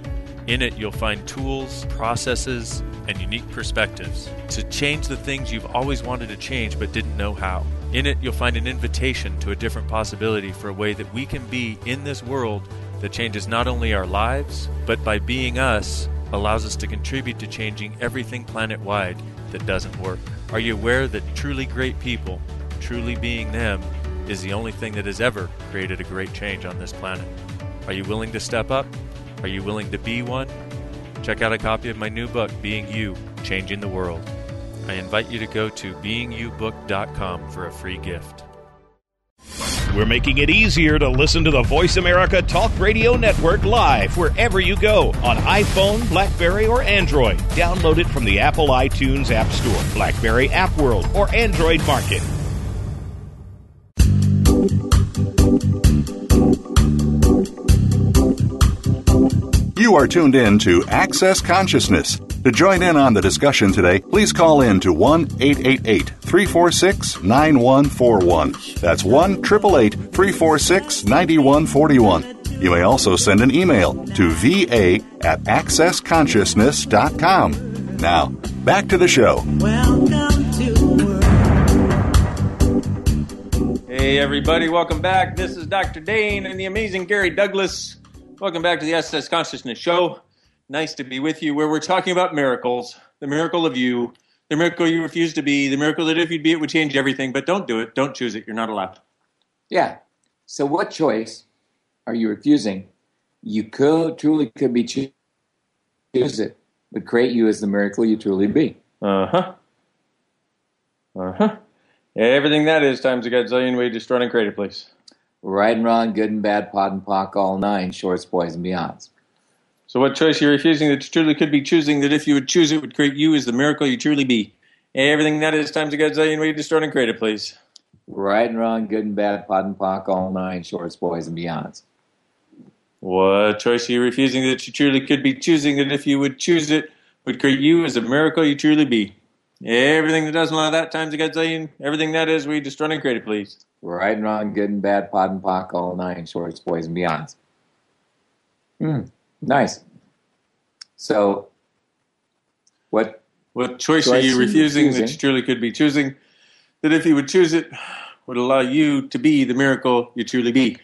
In it, you'll find tools, processes, and unique perspectives to change the things you've always wanted to change but didn't know how. In it, you'll find an invitation to a different possibility for a way that we can be in this world that changes not only our lives, but by being us, allows us to contribute to changing everything planet wide that doesn't work. Are you aware that truly great people, truly being them, is the only thing that has ever created a great change on this planet? Are you willing to step up? Are you willing to be one? Check out a copy of my new book, Being You Changing the World. I invite you to go to beingyoubook.com for a free gift. We're making it easier to listen to the Voice America Talk Radio Network live wherever you go on iPhone, Blackberry, or Android. Download it from the Apple iTunes App Store, Blackberry App World, or Android Market. You are tuned in to Access Consciousness. To join in on the discussion today, please call in to 1 888 346 9141. That's 1 888 346 9141. You may also send an email to va at accessconsciousness.com. Now, back to the show. To Hey, everybody, welcome back. This is Dr. Dane and the amazing Gary Douglas. Welcome back to the Access Consciousness Show. Nice to be with you, where we're talking about miracles the miracle of you, the miracle you refuse to be, the miracle that if you'd be, it would change everything, but don't do it. Don't choose it. You're not allowed. Yeah. So, what choice are you refusing? You could truly could be choose it, would create you as the miracle you truly be. Uh huh. Uh huh. Everything that is times a gazillion way destroyed and created, please. Right and wrong, good and bad, POD and POC, all nine, shorts, boys, and beyonds. So, what choice you're refusing that you truly could be choosing that if you would choose it would create you as the miracle you truly be? Everything that is times a gazillion way destroyed and created, please. Right and wrong, good and bad, POD and POC, all nine, shorts, boys, and beyonds. What choice are you refusing that you truly could be choosing that if you would choose it would create you as a miracle you truly be? Everything that doesn't allow that times a gazillion, everything that is we destroy and create it, please. Right and wrong, good and bad, POD and POC, all nine, shorts, boys, and beyonds. Hmm. Nice. So, what what choice, are you refusing that you truly could be choosing? That if you would choose it, would allow you to be the miracle you truly be.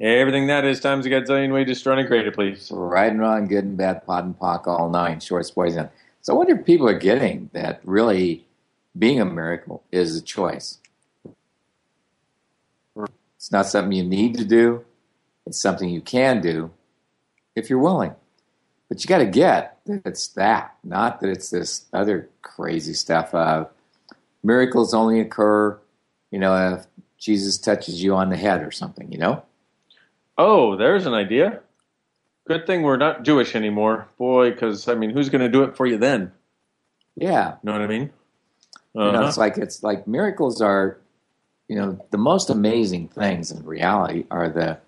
Everything that is times a gazillion way destroy and create it, please. Right and wrong, good and bad, POD and POC, all nine, shorts, and so I wonder if people are getting that really being a miracle is a choice. It's not something you need to do. It's something you can do if you're willing. But you got to get that it's that, not that it's this other crazy stuff of miracles only occur, you know, if Jesus touches you on the head or something, you know? Oh, there's an idea. Good thing we're not Jewish anymore, boy, because, I mean, who's going to do it for you then? Yeah. Know what I mean? Uh-huh. You know, it's like it's like miracles are, you know, the most amazing things in reality are the,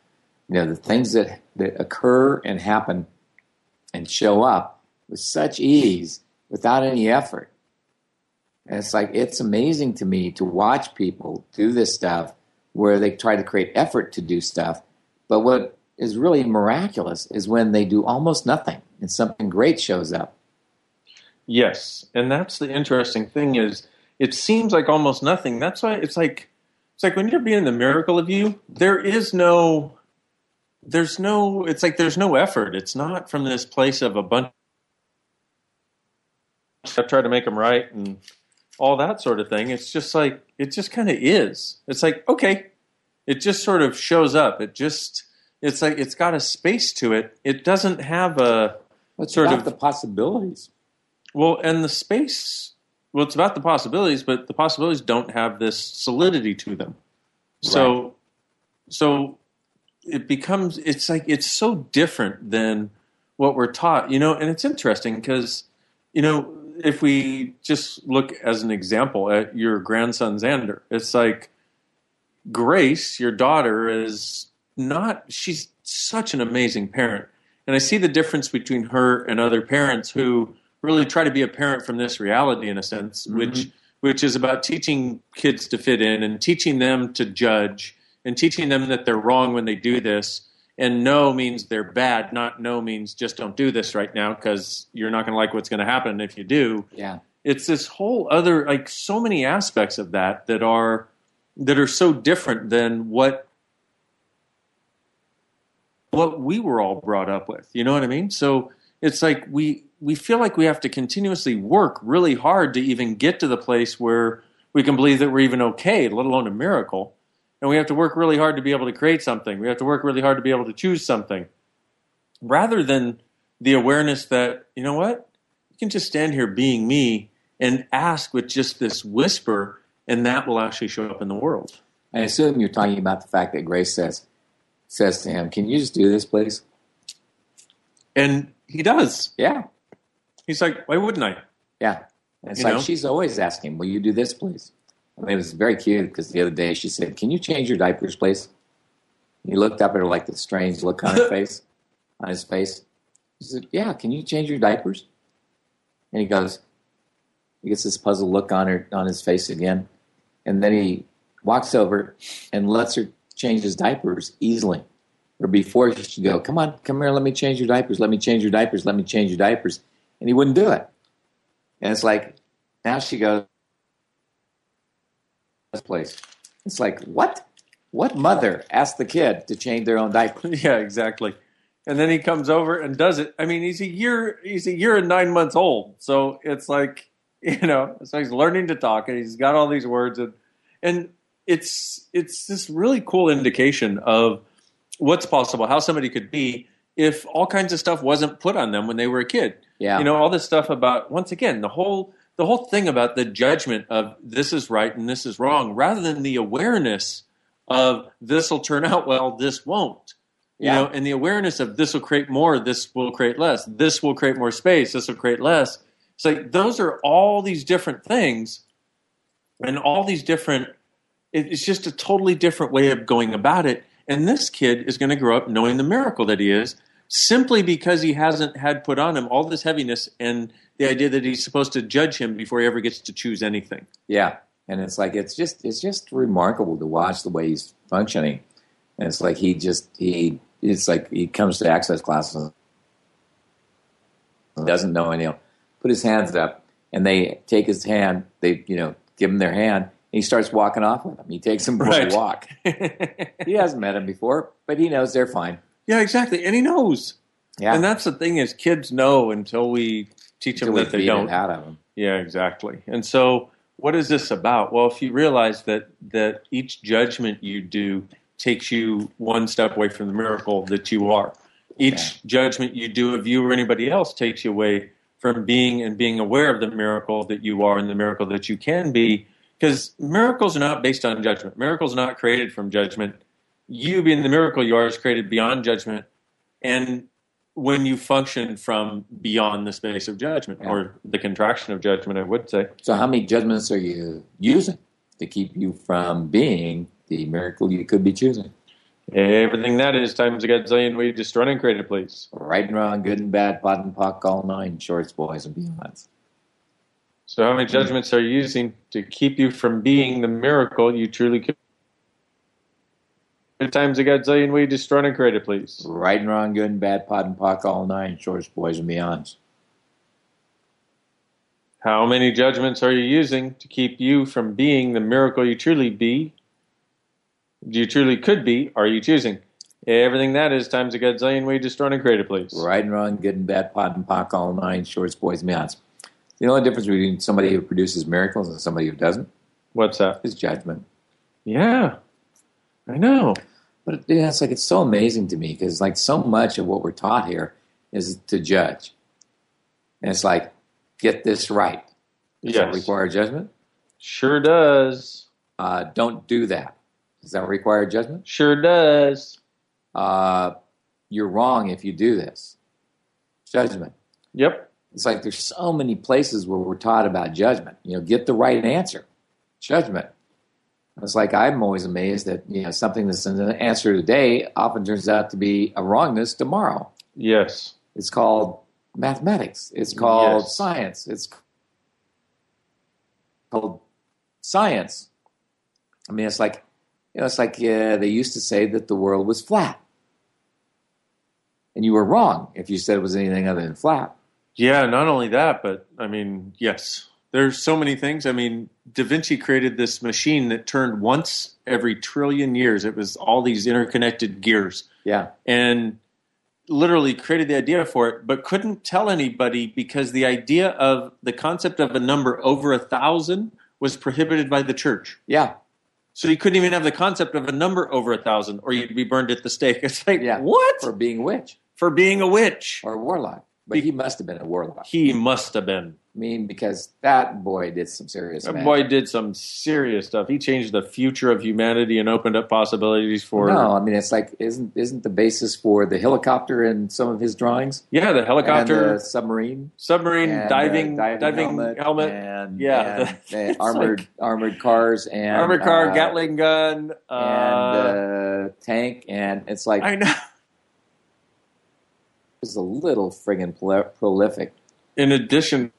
you know, the things that that occur and happen, and show up with such ease without any effort. And it's like it's amazing to me to watch people do this stuff where they try to create effort to do stuff, but what is really miraculous is when they do almost nothing and something great shows up. Yes, and that's the interesting thing is it seems like almost nothing. That's why it's like it's like when you're being the miracle of you, there is no there's no it's like there's no effort. It's not from this place of a bunch I try to make them right and all that sort of thing. It's just like it just kind of is. It's like okay, it just sort of shows up. It just it's like it's got a space to it. It doesn't have a it's sort about of the possibilities. Well, and the space well, it's about the possibilities, but the possibilities don't have this solidity to them. So, Right. so it becomes it's like it's so different than what we're taught, you know. And it's interesting because you know if we just look as an example at your grandson Xander, it's like Grace, your daughter, is not. She's such an amazing parent, and I see the difference between her and other parents who really try to be a parent from this reality, in a sense, which mm-hmm. which is about teaching kids to fit in and teaching them to judge and teaching them that they're wrong when they do this. And no means they're bad. Not no means just don't do this right now because you're not going to like what's going to happen if you do Yeah. it's this whole other like so many aspects of that that are that are so different than what what we were all brought up with you know what i mean so it's like we we feel like we have to continuously work really hard to even get to the place where we can believe that we're even okay let alone a miracle and we have to work really hard to be able to create something we have to work really hard to be able to choose something rather than the awareness that you know what you can just stand here being me and ask with just this whisper, and that will actually show up in the world. I assume you're talking about the fact that Grace says says to him, "Can you just do this, please?" And he does. Yeah. He's like, why wouldn't I? Yeah. And it's You like know? she's always asking, "Will you do this, please?" I mean, it was very cute because the other day she said, "Can you change your diapers, please?" He looked up at her like this strange look on her [laughs] face, on his face, She said, "Yeah, can you change your diapers?" And he goes, he gets this puzzled look on her on his face again, and then he walks over and lets her change his diapers easily. Or before she should go, come on, come here, let me change your diapers, let me change your diapers, let me change your diapers. And he wouldn't do it. And it's like, now she goes, place. It's like, what? What mother asked the kid to change their own diaper? [laughs] yeah, exactly. And then he comes over and does it. I mean, he's a year he's a year and nine months old. So it's like, [laughs] you know, so he's learning to talk and he's got all these words and and it's it's this really cool indication of what's possible, how somebody could be if all kinds of stuff wasn't put on them when they were a kid. Yeah. You know, all this stuff about once again, the whole the whole thing about the judgment of this is right and this is wrong, rather than the awareness of this will turn out well, this won't. You Yeah. know, and the awareness of this will create more, this will create less, this will create more space, this will create less. It's like those are all these different things and all these different it's just a totally different way of going about it. And this kid is going to grow up knowing the miracle that he is simply because he hasn't had put on him all this heaviness and the idea that he's supposed to judge him before he ever gets to choose anything. Yeah, and it's like it's just it's just remarkable to watch the way he's functioning, and it's like he just he it's like he comes to access classes, and doesn't know any, put his hands up, and they take his hand, they you know give him their hand, and he starts walking off with them. He takes them for Right. a walk. [laughs] he hasn't met him before, but he knows they're fine. Yeah, exactly. And he knows. Yeah, And that's the thing is kids know until we teach them Until we that they don't. out of them. Yeah, exactly. And so, what is this about? Well, if you realize that that each judgment you do takes you one step away from the miracle that you are. Each judgment you do of you or anybody else takes you away from being and being aware of the miracle that you are and the miracle that you can be. Because miracles are not based on judgment. Miracles are not created from judgment. You being the miracle you are is created beyond judgment. And when you function from beyond the space of judgment Yeah. or the contraction of judgment, I would say. So, how many judgments are you using to keep you from being the miracle you could be choosing? Everything that is times a gazillion we just run and create it, please. Right and wrong, good and bad, POD and POC, all nine, shorts, boys, and beyonds. So, how many judgments are you using to keep you from being the miracle you truly could? Times a gazillion we just run and create it, please. Right and wrong, good and bad, POD and POC, all nine, shorts, boys, and beyonds. How many judgments are you using to keep you from being the miracle you truly be? You truly could be. Are you choosing? Everything that is times a gazillion we run and create it, please. Right and wrong, good and bad, POD and POC, all nine, shorts, boys, and beyonds. The only difference between somebody who produces miracles and somebody who doesn't What's that? is judgment. Yeah, I know. But yeah, it's like it's so amazing to me because like so much of what we're taught here is to judge, and it's like get this right. Does that require judgment? Sure does. Uh, don't do that. Does that require judgment? Sure does. Uh, you're wrong if you do this. Judgment. Yep. It's like there's so many places where we're taught about judgment. You know, get the right answer. Judgment. It's like I'm always amazed that you know something that's an answer today often turns out to be a wrongness tomorrow. Yes. It's called mathematics. It's called Yes. science. It's called science. I mean, it's like you know, it's like uh, they used to say that the world was flat, and you were wrong if you said it was anything other than flat. Yeah, not only that, but I mean, yes, there's so many things. I mean, Da Vinci created this machine that turned once every trillion years. It was all these interconnected gears Yeah, and literally created the idea for it, but couldn't tell anybody because the idea of the concept of a number over a thousand was prohibited by the church. yeah, So you couldn't even have the concept of a number over a thousand, or you'd be burned at the stake. [laughs] It's like, yeah. what? For being a witch For being a witch. or a warlock, but he must have been a warlock. He must have been. I mean, because that boy did some serious. That magic. boy did some serious stuff. He changed the future of humanity and opened up possibilities for. No, I mean it's like isn't isn't the basis for the helicopter in some of his drawings? Yeah, the helicopter, and the submarine, submarine, and, uh, diving, diving, helmet, and Yeah, and the- [laughs] armored like- armored cars and armored car, uh, Gatling gun, uh, and uh, tank, and it's like I know. Is a little friggin' prol- prolific. In addition,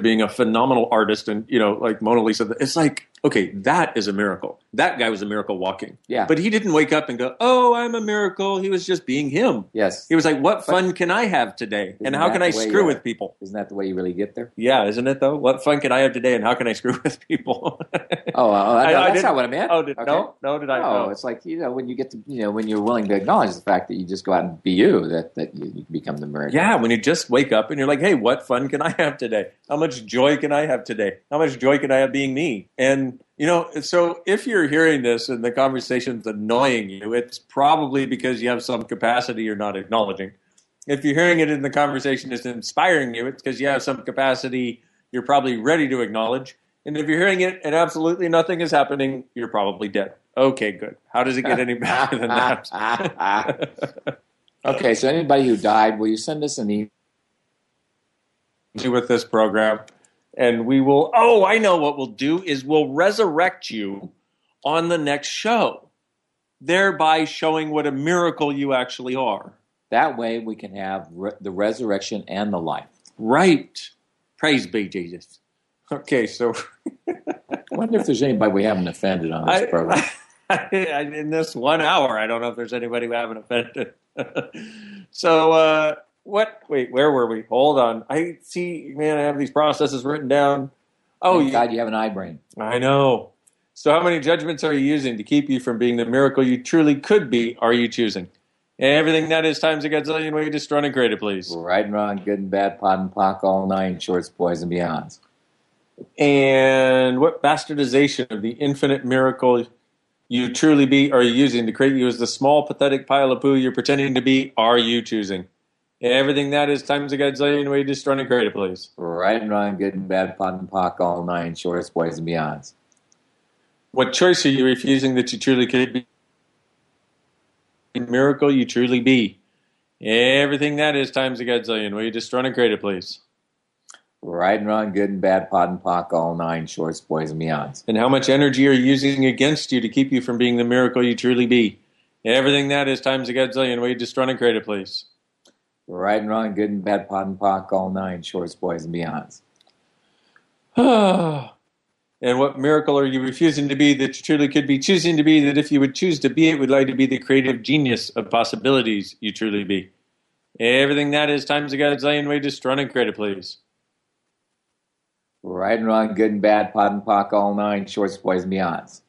being a phenomenal artist and you know like mona lisa it's like okay that is a miracle that guy was a miracle walking Yeah. but he didn't wake up and go oh i'm a miracle he was just being him Yes. he was like what fun can i have today and how can i screw with people Isn't that the way you really get there? yeah isn't it though what fun can i have today and how can i screw [laughs] with people Oh, uh, [laughs] I- no, I that's didn't- not what I meant. oh did, Okay. no no did i No, no. it's like you know when you get to you know when you're willing to acknowledge the fact that you just go out and be you that that you, you become the miracle. Yeah, when you just wake up and you're like, hey, what fun can I have today? How much joy can I have today? How much joy can I have being me? And, you know, so if you're hearing this and the conversation's annoying you, it's probably because you have some capacity you're not acknowledging. If you're hearing it in the conversation is inspiring you, it's because you have some capacity you're probably ready to acknowledge. And if you're hearing it and absolutely nothing is happening, you're probably dead. Okay, good. How does it get any better than that? [laughs] [laughs] okay, so anybody who died, will you send us an email? with this program and we will oh i know what we'll do is we'll resurrect you on the next show thereby showing what a miracle you actually are That way we can have re- the resurrection and the life. right praise be jesus okay so I [laughs] wonder if there's anybody we haven't offended on this I- program. [laughs] in this one hour i don't know if there's anybody we haven't offended [laughs] so uh what wait where were we hold on i see man i have these processes written down oh Thank you, God you have an eye brain. I know. So, how many judgments are you using to keep you from being the miracle you truly could be? Are you choosing? Everything that is times a gazillion way destroyed and created, please. Right and wrong, good and bad, POD and POC, all nine, shorts, boys, and beyonds. And what bastardization of the infinite miracle you truly be are you using to create you as the small, pathetic pile of poo you're pretending to be? Are you choosing? Everything that is times a gazillion way destroyed and created, please. Right and wrong, good and bad, POD and POC, all nine, shorts, boys, and beyonds. What choice are you refusing that you truly could be? Miracle you truly be. Everything that is times a gazillion. Will you destroy and create it, please? Right and wrong, good and bad, POD and POC, all nine, shorts, boys, and beyonds. And how much energy are you using against you to keep you from being the miracle you truly be? Everything that is times a gazillion. Will you destroy and create it, please? Right and wrong, good and bad, POD and POC, all nine, shorts, boys, and beyonds. [sighs] and what miracle are you refusing to be that you truly could be choosing to be that if you would choose to be it would like to be the creative genius of possibilities you truly be? Everything that is times a gazillion. Will you destroy and create it, please? Right and wrong, good and bad, POD and POC, all nine, shorts, boys, and beyonds.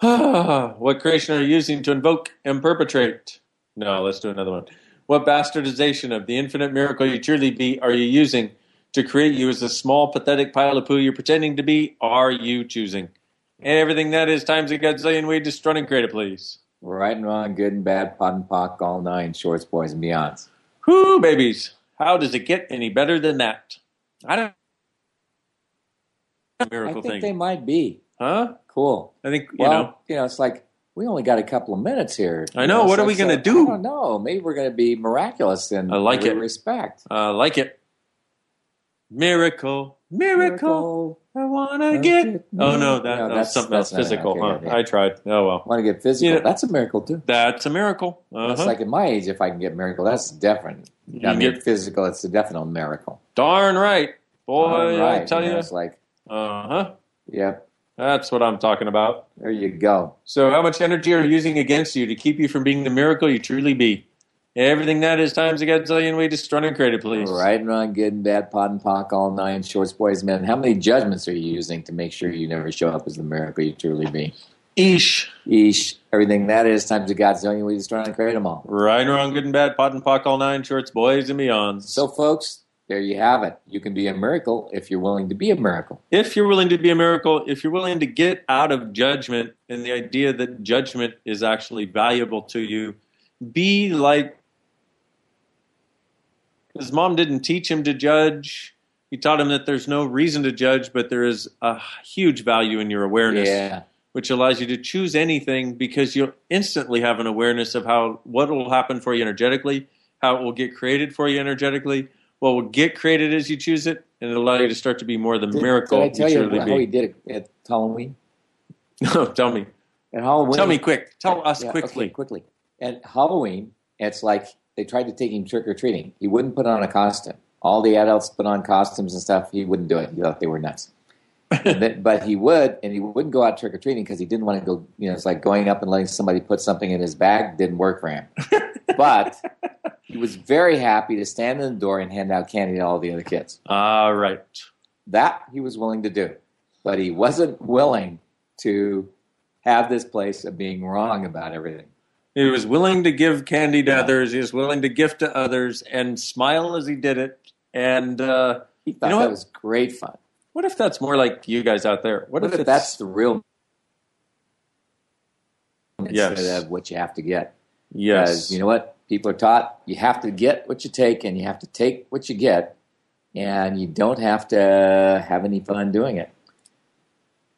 [sighs] what creation are you using to invoke and perpetrate? No, let's do another one. What bastardization of the infinite miracle you truly be are you using to create you as the small, pathetic pile of poo you're pretending to be? Are you choosing? Everything that is times a gazillion way destroy and create it, please. Right and wrong, good and bad, POD and POC, all nine, shorts, boys, and beyonds. Whoo, babies. How does it get any better than that? I don't I miracle think thing. they might be. Huh? Cool. I think, you well, know. you know, it's like we only got a couple of minutes here. I know. You What so are we it's gonna do? I don't know. Maybe we're going to be miraculous in I like it. respect. I like it. Miracle, miracle. I wanna get. Oh no, that, No, that that's- something that's else physical. Okay, huh? yeah, yeah. I tried. Oh well. Want to get physical? Yeah. That's a miracle too. That's a miracle. Uh-huh. It's like at my age, if I can get miracle, that's different. You I mean, get- physical, it's a definite miracle. Darn right, boy. All right, I tell you know, you. it's like, Uh huh. yep, That's what I'm talking about. there you go. So, how much energy are you using against you to keep you from being the miracle you truly be? Everything that is times a gazillion way destroyed and created, please. Right and wrong, good and bad, POD and POC, all nine, shorts, boys, and men. How many judgments are you using to make sure you never show up as the miracle you truly be? Ish. Ish. Everything that is times a only way he's trying to create them all. Right, and wrong, good and bad, POD and POC, all nine shorts, boys and beyonds. So, folks, there you have it. You can be a miracle if you're willing to be a miracle. if you're willing to be a miracle, if you're willing to get out of judgment and the idea that judgment is actually valuable to you, be like his mom didn't teach him to judge. He taught him that there's no reason to judge, but there is a huge value in your awareness, Yeah. which allows you to choose anything because you'll instantly have an awareness of how what will happen for you energetically, how it will get created for you energetically, what will get created as you choose it, and it'll allow you to start to be more the Did, miracle did I tell you you how be. he did it at Halloween? [laughs] No, tell me. At Halloween, Tell me quick. Tell us Yeah, quickly. okay, quickly. At Halloween, it's like they tried to take him trick or treating. He wouldn't put on a costume. All the adults put on costumes and stuff. He wouldn't do it. He thought they were nuts. Then- but he would, and he wouldn't go out trick or treating because he didn't want to go. You know, it's like going up and letting somebody put something in his bag didn't work for him. [laughs] but he was very happy to stand in the door and hand out candy to all the other kids. All right. That he was willing to do, but he wasn't willing to have this place of being wrong about everything. He was willing to give candy to others. He was willing to gift to others and smile as he did it. And uh, He thought you know that what? was great fun. What if that's more like you guys out there? What, What, if, if that's the real Yes. instead of what you have to get? yes? You know what people are taught: you have to get what you take, and you have to take what you get, and you don't have to have any fun doing it.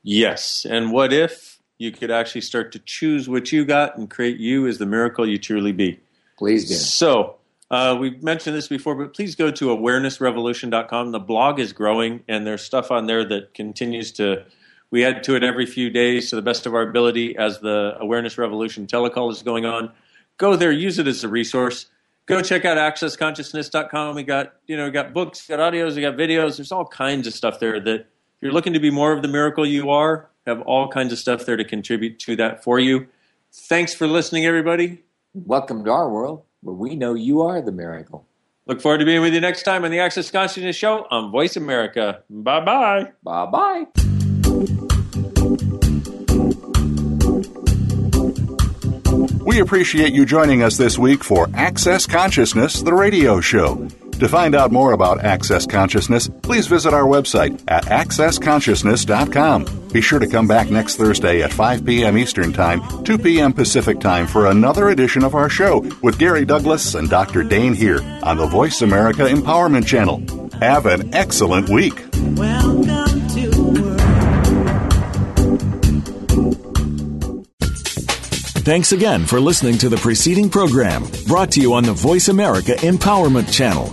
Yes. And what if you could actually start to choose what you got and create you as the miracle you truly be? Please do. So, uh, we've mentioned this before, but please go to awarenessrevolution.com. The blog is growing, and there's stuff on there that continues to. We add to it every few days to the best of our ability as the Awareness Revolution telecall is going on. Go there, use it as a resource. Go check out accessconsciousness.com. We got, you know, we got books, we got audios, we got videos. There's all kinds of stuff there that if you're looking to be more of the miracle you are, have all kinds of stuff there to contribute to that for you. Thanks for listening, everybody. Welcome to our world where we know you are the miracle. Look forward to being with you next time on the Access Consciousness Show on Voice America. Bye bye. Bye bye. We appreciate you joining us this week for Access Consciousness, the radio show. To find out more about Access Consciousness, please visit our website at accessconsciousness.com. Be sure to come back next Thursday at 5 p.m. Eastern Time, 2 p.m. Pacific Time for another edition of our show with Gary Douglas and Dr. Dane Heer on the Voice America Empowerment Channel. Have an excellent week. Welcome to Thanks again for listening to the preceding program brought to you on the Voice America Empowerment Channel.